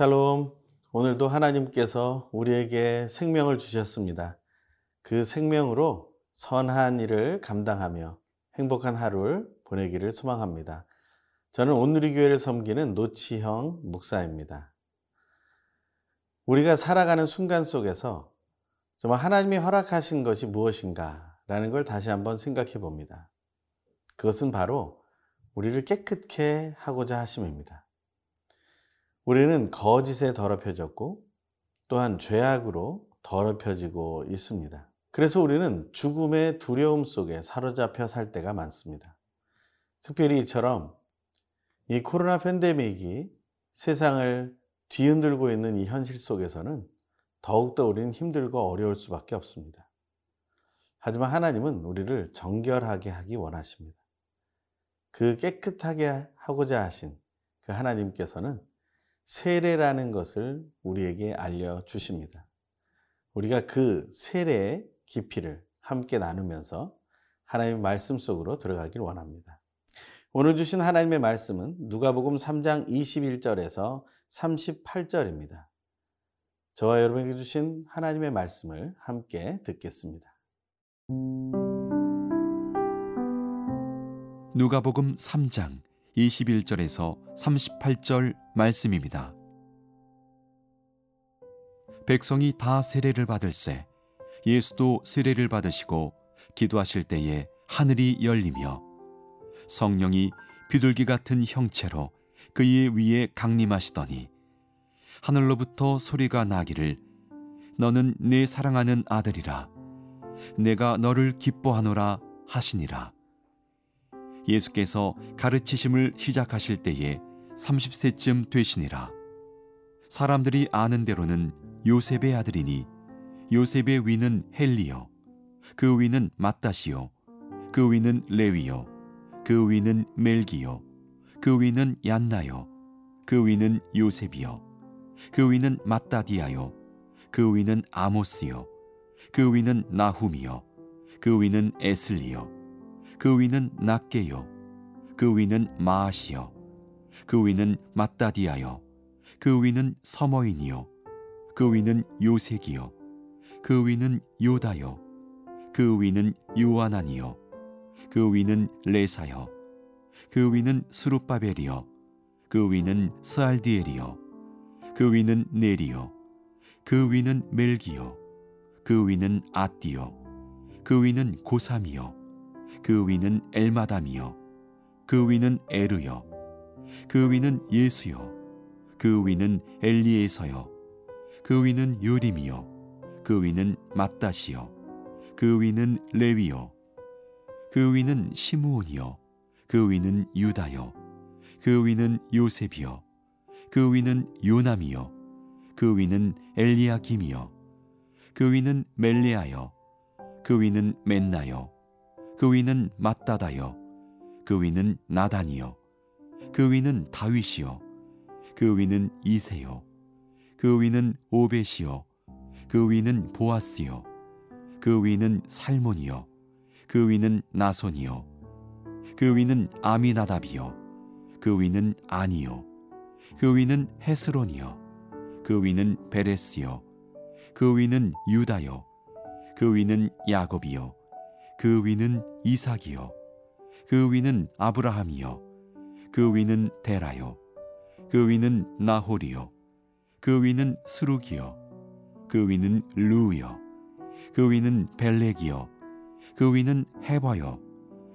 샬롬. 오늘도 하나님께서 우리에게 생명을 주셨습니다. 그 생명으로 선한 일을 감당하며 행복한 하루를 보내기를 소망합니다. 저는 온누리교회를 섬기는 노치형 목사입니다. 우리가 살아가는 순간 속에서 정말 하나님이 허락하신 것이 무엇인가 라는 걸 다시 한번 생각해 봅니다. 그것은 바로 우리를 깨끗게 하고자 하심입니다. 우리는 거짓에 더럽혀졌고 또한 죄악으로 더럽혀지고 있습니다. 그래서 우리는 죽음의 두려움 속에 사로잡혀 살 때가 많습니다. 특별히 이처럼 이 코로나 팬데믹이 세상을 뒤흔들고 있는 이 현실 속에서는 더욱더 우리는 힘들고 어려울 수밖에 없습니다. 하지만 하나님은 우리를 정결하게 하기 원하십니다. 그 깨끗하게 하고자 하신 그 하나님께서는 세례라는 것을 우리에게 알려주십니다. 우리가 그 세례의 깊이를 함께 나누면서 하나님의 말씀 속으로 들어가길 원합니다. 오늘 주신 하나님의 말씀은 누가복음 3장 21절에서 38절입니다. 저와 여러분에게 주신 하나님의 말씀을 함께 듣겠습니다. 누가복음 3장 21절에서 38절 말씀입니다. 백성이 다 세례를 받을세 예수도 세례를 받으시고 기도하실 때에 하늘이 열리며 성령이 비둘기 같은 형체로 그의 위에 강림하시더니 하늘로부터 소리가 나기를 너는 내 사랑하는 아들이라 내가 너를 기뻐하노라 하시니라 예수께서 가르치심을 시작하실 때에 30세쯤 되시니라. 사람들이 아는 대로는 요셉의 아들이니 요셉의 위는 헬리요 그 위는 마따시요 그 위는 레위요 그 위는 멜기요 그 위는 얀나요 그 위는 요셉이요 그 위는 마따디아요 그 위는 아모스요 그 위는 나훔이요 그 위는 에슬리요 그 위는 낫게요 그 위는 마아시요 그 위는 마따디아요 그 위는 서머인이요 그 위는 요색이요 그 위는 요다요 그 위는 요아나니요 그 위는 레사요 그 위는 스룹바벨이요 그 위는 스알디엘이요 그 위는 네리요 그 위는 멜기요 그 위는 아띠요 그 위는 고삼이요 그 위는 엘마담이요 그 위는 에르요 그 위는 예수요 그 위는 엘리에서요 그 위는 요림이요 그 위는 마따시요 그 위는 레위요 그 위는 시므온이요 그 위는 유다요 그 위는 요셉이요 그 위는 요남이요 그 위는 엘리야김이요 그 위는 멜레아요 그 위는 맨나요 그 위는 마따다요 그 위는 나단이요 그 위는 다윗이요 그 위는 이세요 그 위는 오벳이요 그 위는 보아스요 그 위는 살몬이요 그 위는 나손이요 그 위는 아미나답이요 그 위는 아니요 그 위는 헤스론이요 그 위는 베레스요 그 위는 유다요 그 위는 야곱이요 그 위는 이삭이요 그 위는 아브라함이요 그 위는 데라요 그 위는 나홀이요 그 위는 스룩이요 그 위는 루요 그 위는 벨렉이요 그 위는 헤바요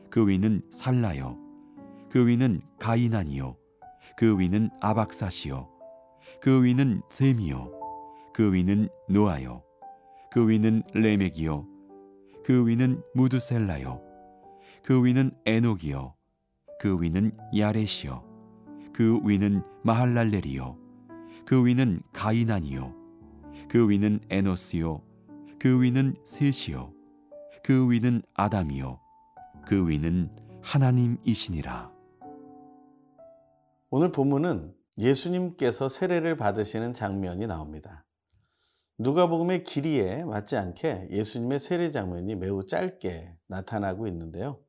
그 위는 살라요 그 위는 가이난이요 그 위는 아박사시요 그 위는 셈이요 그 위는 노아요 그 위는 레멕이요 그 위는 무드셀라요 그 위는 에녹이요. 그 위는 야렛이요. 그 위는 마할랄렐이요. 그 위는 가이난이요. 그 위는 에노스요. 그 위는 셋이요. 그 위는 아담이요. 그 위는 하나님이시니라. 오늘 본문은 예수님께서 세례를 받으시는 장면이 나옵니다. 누가복음의 길이에 맞지 않게 예수님의 세례 장면이 매우 짧게 나타나고 있는데요.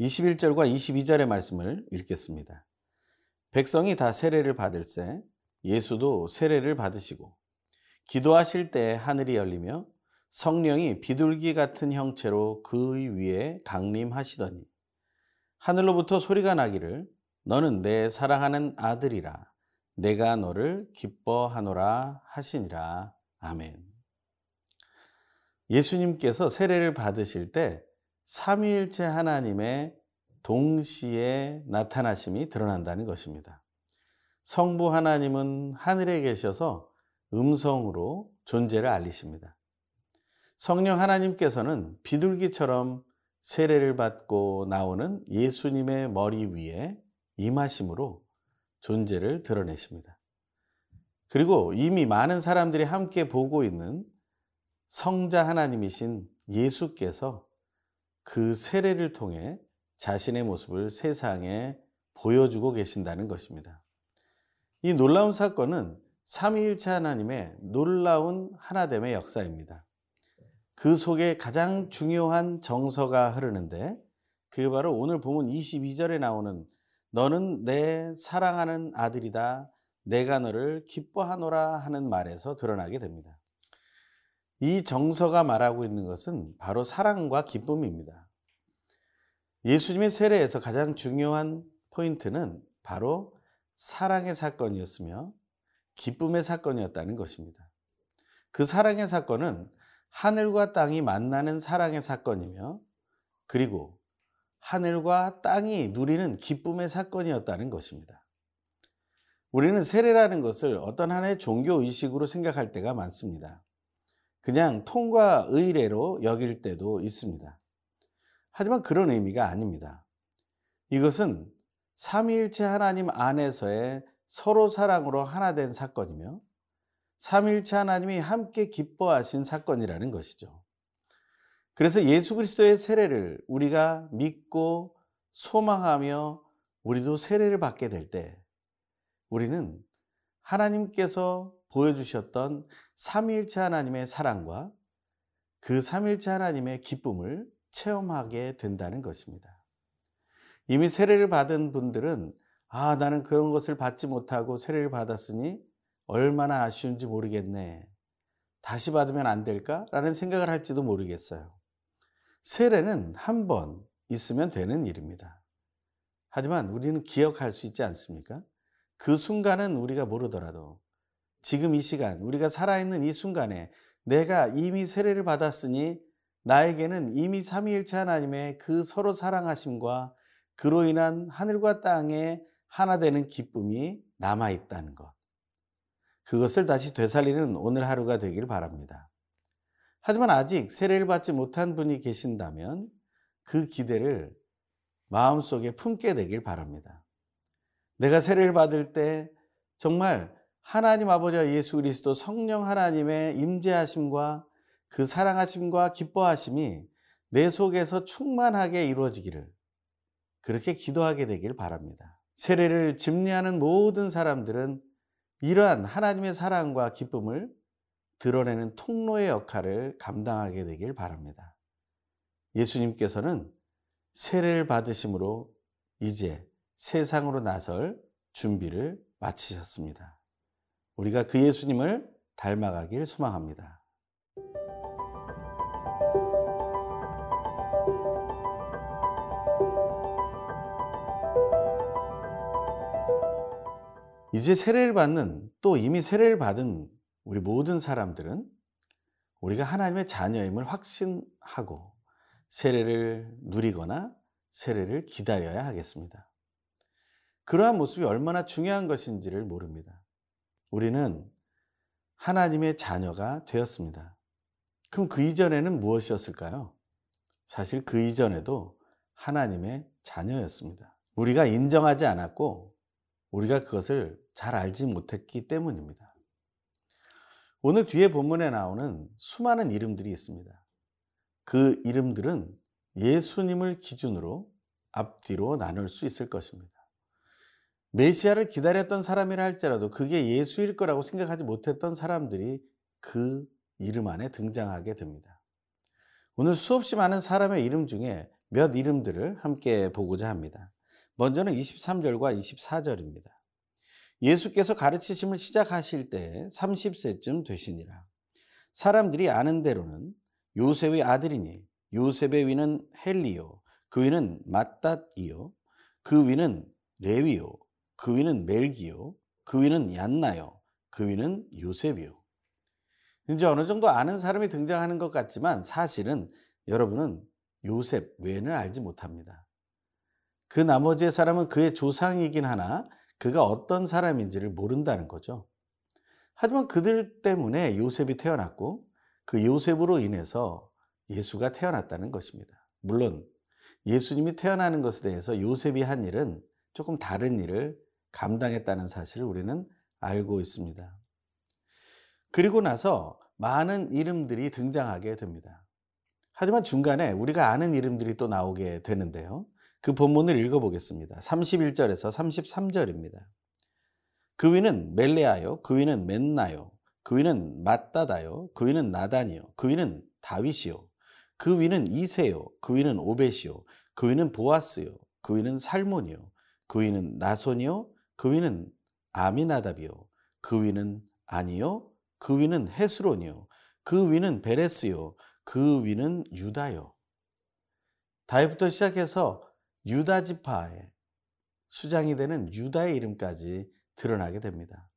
21절과 22절의 말씀을 읽겠습니다. 백성이 다 세례를 받을세 예수도 세례를 받으시고 기도하실 때 하늘이 열리며 성령이 비둘기 같은 형체로 그 위에 강림하시더니 하늘로부터 소리가 나기를 너는 내 사랑하는 아들이라 내가 너를 기뻐하노라 하시니라 아멘. 예수님께서 세례를 받으실 때 삼위일체 하나님의 동시에 나타나심이 드러난다는 것입니다. 성부 하나님은 하늘에 계셔서 음성으로 존재를 알리십니다. 성령 하나님께서는 비둘기처럼 세례를 받고 나오는 예수님의 머리 위에 임하심으로 존재를 드러내십니다. 그리고 이미 많은 사람들이 함께 보고 있는 성자 하나님이신 예수께서 그 세례를 통해 자신의 모습을 세상에 보여주고 계신다는 것입니다. 이 놀라운 사건은 삼위일체 하나님의 놀라운 하나됨의 역사입니다. 그 속에 가장 중요한 정서가 흐르는데 그게 바로 오늘 보면 22절에 나오는 너는 내 사랑하는 아들이다. 내가 너를 기뻐하노라 하는 말에서 드러나게 됩니다. 이 정서가 말하고 있는 것은 바로 사랑과 기쁨입니다. 예수님의 세례에서 가장 중요한 포인트는 바로 사랑의 사건이었으며 기쁨의 사건이었다는 것입니다. 그 사랑의 사건은 하늘과 땅이 만나는 사랑의 사건이며 그리고 하늘과 땅이 누리는 기쁨의 사건이었다는 것입니다. 우리는 세례라는 것을 어떤 하나의 종교 의식으로 생각할 때가 많습니다. 그냥 통과 의례로 여길 때도 있습니다. 하지만 그런 의미가 아닙니다. 이것은 삼위일체 하나님 안에서의 서로 사랑으로 하나 된 사건이며 삼위일체 하나님이 함께 기뻐하신 사건이라는 것이죠. 그래서 예수 그리스도의 세례를 우리가 믿고 소망하며 우리도 세례를 받게 될 때 우리는 하나님께서 보여주셨던 삼위일체 하나님의 사랑과 그 삼위일체 하나님의 기쁨을 체험하게 된다는 것입니다. 이미 세례를 받은 분들은 아, 나는 그런 것을 받지 못하고 세례를 받았으니 얼마나 아쉬운지 모르겠네. 다시 받으면 안 될까? 라는 생각을 할지도 모르겠어요. 세례는 한 번 있으면 되는 일입니다. 하지만 우리는 기억할 수 있지 않습니까? 그 순간은 우리가 모르더라도 지금 이 시간, 우리가 살아있는 이 순간에 내가 이미 세례를 받았으니 나에게는 이미 삼위일체 하나님의 그 서로 사랑하심과 그로 인한 하늘과 땅의 하나 되는 기쁨이 남아 있다는 것. 그것을 다시 되살리는 오늘 하루가 되길 바랍니다. 하지만 아직 세례를 받지 못한 분이 계신다면 그 기대를 마음속에 품게 되길 바랍니다. 내가 세례를 받을 때 정말 하나님 아버지와 예수 그리스도 성령 하나님의 임재하심과 그 사랑하심과 기뻐하심이 내 속에서 충만하게 이루어지기를 그렇게 기도하게 되길 바랍니다. 세례를 집례하는 모든 사람들은 이러한 하나님의 사랑과 기쁨을 드러내는 통로의 역할을 감당하게 되길 바랍니다. 예수님께서는 세례를 받으심으로 이제 세상으로 나설 준비를 마치셨습니다. 우리가 그 예수님을 닮아가길 소망합니다. 이제 세례를 받는 또 이미 세례를 받은 우리 모든 사람들은 우리가 하나님의 자녀임을 확신하고 세례를 누리거나 세례를 기다려야 하겠습니다. 그러한 모습이 얼마나 중요한 것인지를 모릅니다. 우리는 하나님의 자녀가 되었습니다. 그럼 그 이전에는 무엇이었을까요? 사실 그 이전에도 하나님의 자녀였습니다. 우리가 인정하지 않았고 우리가 그것을 잘 알지 못했기 때문입니다. 오늘 뒤에 본문에 나오는 수많은 이름들이 있습니다. 그 이름들은 예수님을 기준으로 앞뒤로 나눌 수 있을 것입니다. 메시아를 기다렸던 사람이라 할지라도 그게 예수일 거라고 생각하지 못했던 사람들이 그 이름 안에 등장하게 됩니다. 오늘 수없이 많은 사람의 이름 중에 몇 이름들을 함께 보고자 합니다. 먼저는 23절과 24절입니다. 예수께서 가르치심을 시작하실 때 30세쯤 되시니라. 사람들이 아는 대로는 요셉의 아들이니 요셉의 위는 헬리요 그 위는 마따이요 그 위는 레위요 그 위는 멜기요 그 위는 얀나요 그 위는 요셉이요 이제 어느 정도 아는 사람이 등장하는 것 같지만 사실은 여러분은 요셉 외에는 알지 못합니다. 그 나머지의 사람은 그의 조상이긴 하나 그가 어떤 사람인지를 모른다는 거죠. 하지만 그들 때문에 요셉이 태어났고 그 요셉으로 인해서 예수가 태어났다는 것입니다. 물론 예수님이 태어나는 것에 대해서 요셉이 한 일은 조금 다른 일을 감당했다는 사실을 우리는 알고 있습니다. 그리고 나서 많은 이름들이 등장하게 됩니다. 하지만 중간에 우리가 아는 이름들이 또 나오게 되는데요. 그 본문을 읽어보겠습니다. 31절에서 33절입니다. 그 위는 멜레아요, 그 위는 맨나요, 그 위는 맞다다요, 그 위는 나단이요, 그 위는 다윗이요, 그 위는 이세요, 그 위는 오벳이요, 그 위는 보아스요, 그 위는 살몬이요, 그 위는 나손이요, 그 위는 아미나답이요, 그 위는 아니요, 그 위는 헤스론이요, 그 위는 베레스요, 그 위는 유다요. 다윗부터 시작해서 유다 지파의 수장이 되는 유다의 이름까지 드러나게 됩니다.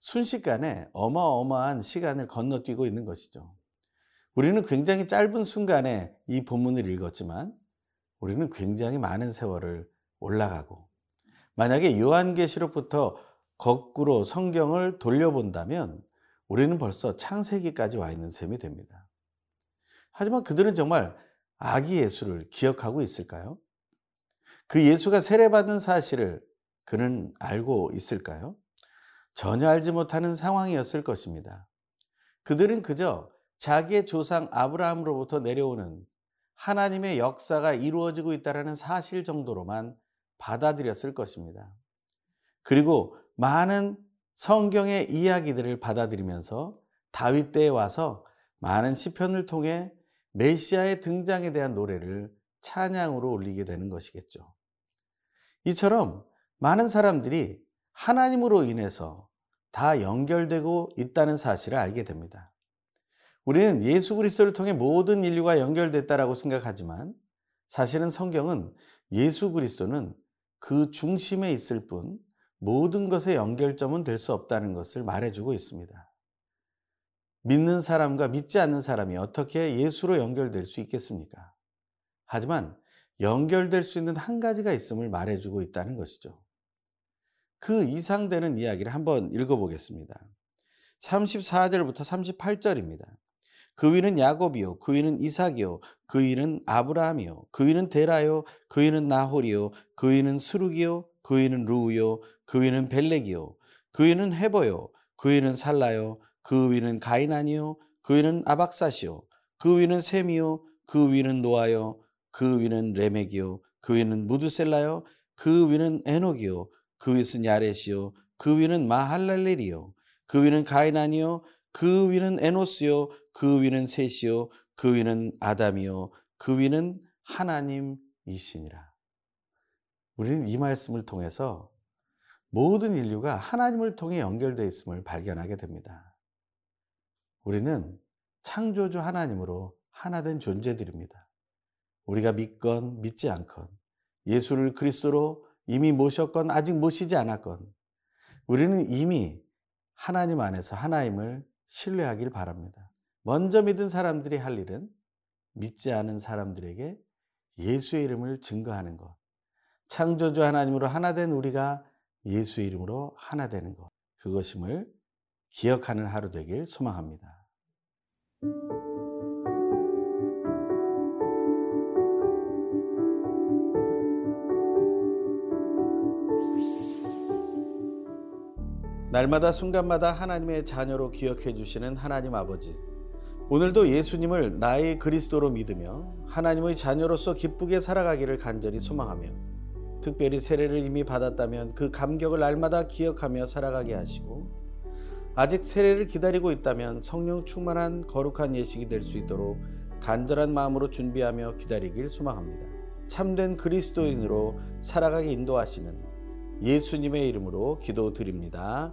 순식간에 어마어마한 시간을 건너뛰고 있는 것이죠. 우리는 굉장히 짧은 순간에 이 본문을 읽었지만 우리는 굉장히 많은 세월을 올라가고 만약에 요한계시록부터 거꾸로 성경을 돌려본다면 우리는 벌써 창세기까지 와 있는 셈이 됩니다. 하지만 그들은 정말 아기 예수를 기억하고 있을까요? 그 예수가 세례받는 사실을 그는 알고 있을까요? 전혀 알지 못하는 상황이었을 것입니다. 그들은 그저 자기의 조상 아브라함으로부터 내려오는 하나님의 역사가 이루어지고 있다는 사실 정도로만 받아들였을 것입니다. 그리고 많은 성경의 이야기들을 받아들이면서 다윗 때에 와서 많은 시편을 통해 메시아의 등장에 대한 노래를 찬양으로 올리게 되는 것이겠죠. 이처럼 많은 사람들이 하나님으로 인해서 다 연결되고 있다는 사실을 알게 됩니다. 우리는 예수 그리스도를 통해 모든 인류가 연결됐다라고 생각하지만 사실은 성경은 예수 그리스도는 그 중심에 있을 뿐 모든 것의 연결점은 될 수 없다는 것을 말해주고 있습니다. 믿는 사람과 믿지 않는 사람이 어떻게 예수로 연결될 수 있겠습니까? 하지만 연결될 수 있는 한 가지가 있음을 말해주고 있다는 것이죠. 그 이상되는 이야기를 한번 읽어보겠습니다. 34절부터 38절입니다. 그 위는 야곱이요, 그 위는 이삭이요, 그 위는 아브라함이요, 그 위는 데라요, 그 위는 나홀이요, 그 위는 스룩이요, 그 위는 루우요, 그 위는 벨렉이요, 그 위는 헤버요, 그 위는 살라요, 그 위는 가이난이요, 그 위는 아박사시요, 그 위는 셈이요, 그 위는 노아요, 그 위는 레멕이요, 그 위는 무드셀라요, 그 위는 에녹이요, 그 위는 야렛이요, 그 위는 마할랄렐이요, 그 위는 가이난이요, 그 위는 에노스요, 그 위는 셋이요, 그 위는 아담이요, 그 위는 하나님이시니라. 우리는 이 말씀을 통해서 모든 인류가 하나님을 통해 연결되어 있음을 발견하게 됩니다. 우리는 창조주 하나님으로 하나된 존재들입니다. 우리가 믿건 믿지 않건 예수를 그리스도로 이미 모셨건 아직 모시지 않았건 우리는 이미 하나님 안에서 하나님을 신뢰하길 바랍니다. 먼저 믿은 사람들이 할 일은 믿지 않은 사람들에게 예수의 이름을 증거하는 것. 창조주 하나님으로 하나 된 우리가 예수의 이름으로 하나 되는 것. 그것임을 기억하는 하루 되길 소망합니다. 날마다 순간마다 하나님의 자녀로 기억해 주시는 하나님 아버지. 오늘도 예수님을 나의 그리스도로 믿으며 하나님의 자녀로서 기쁘게 살아가기를 간절히 소망하며 특별히 세례를 이미 받았다면 그 감격을 날마다 기억하며 살아가게 하시고 아직 세례를 기다리고 있다면 성령 충만한 거룩한 예식이 될 수 있도록 간절한 마음으로 준비하며 기다리길 소망합니다. 참된 그리스도인으로 살아가게 인도하시는 예수님의 이름으로 기도드립니다.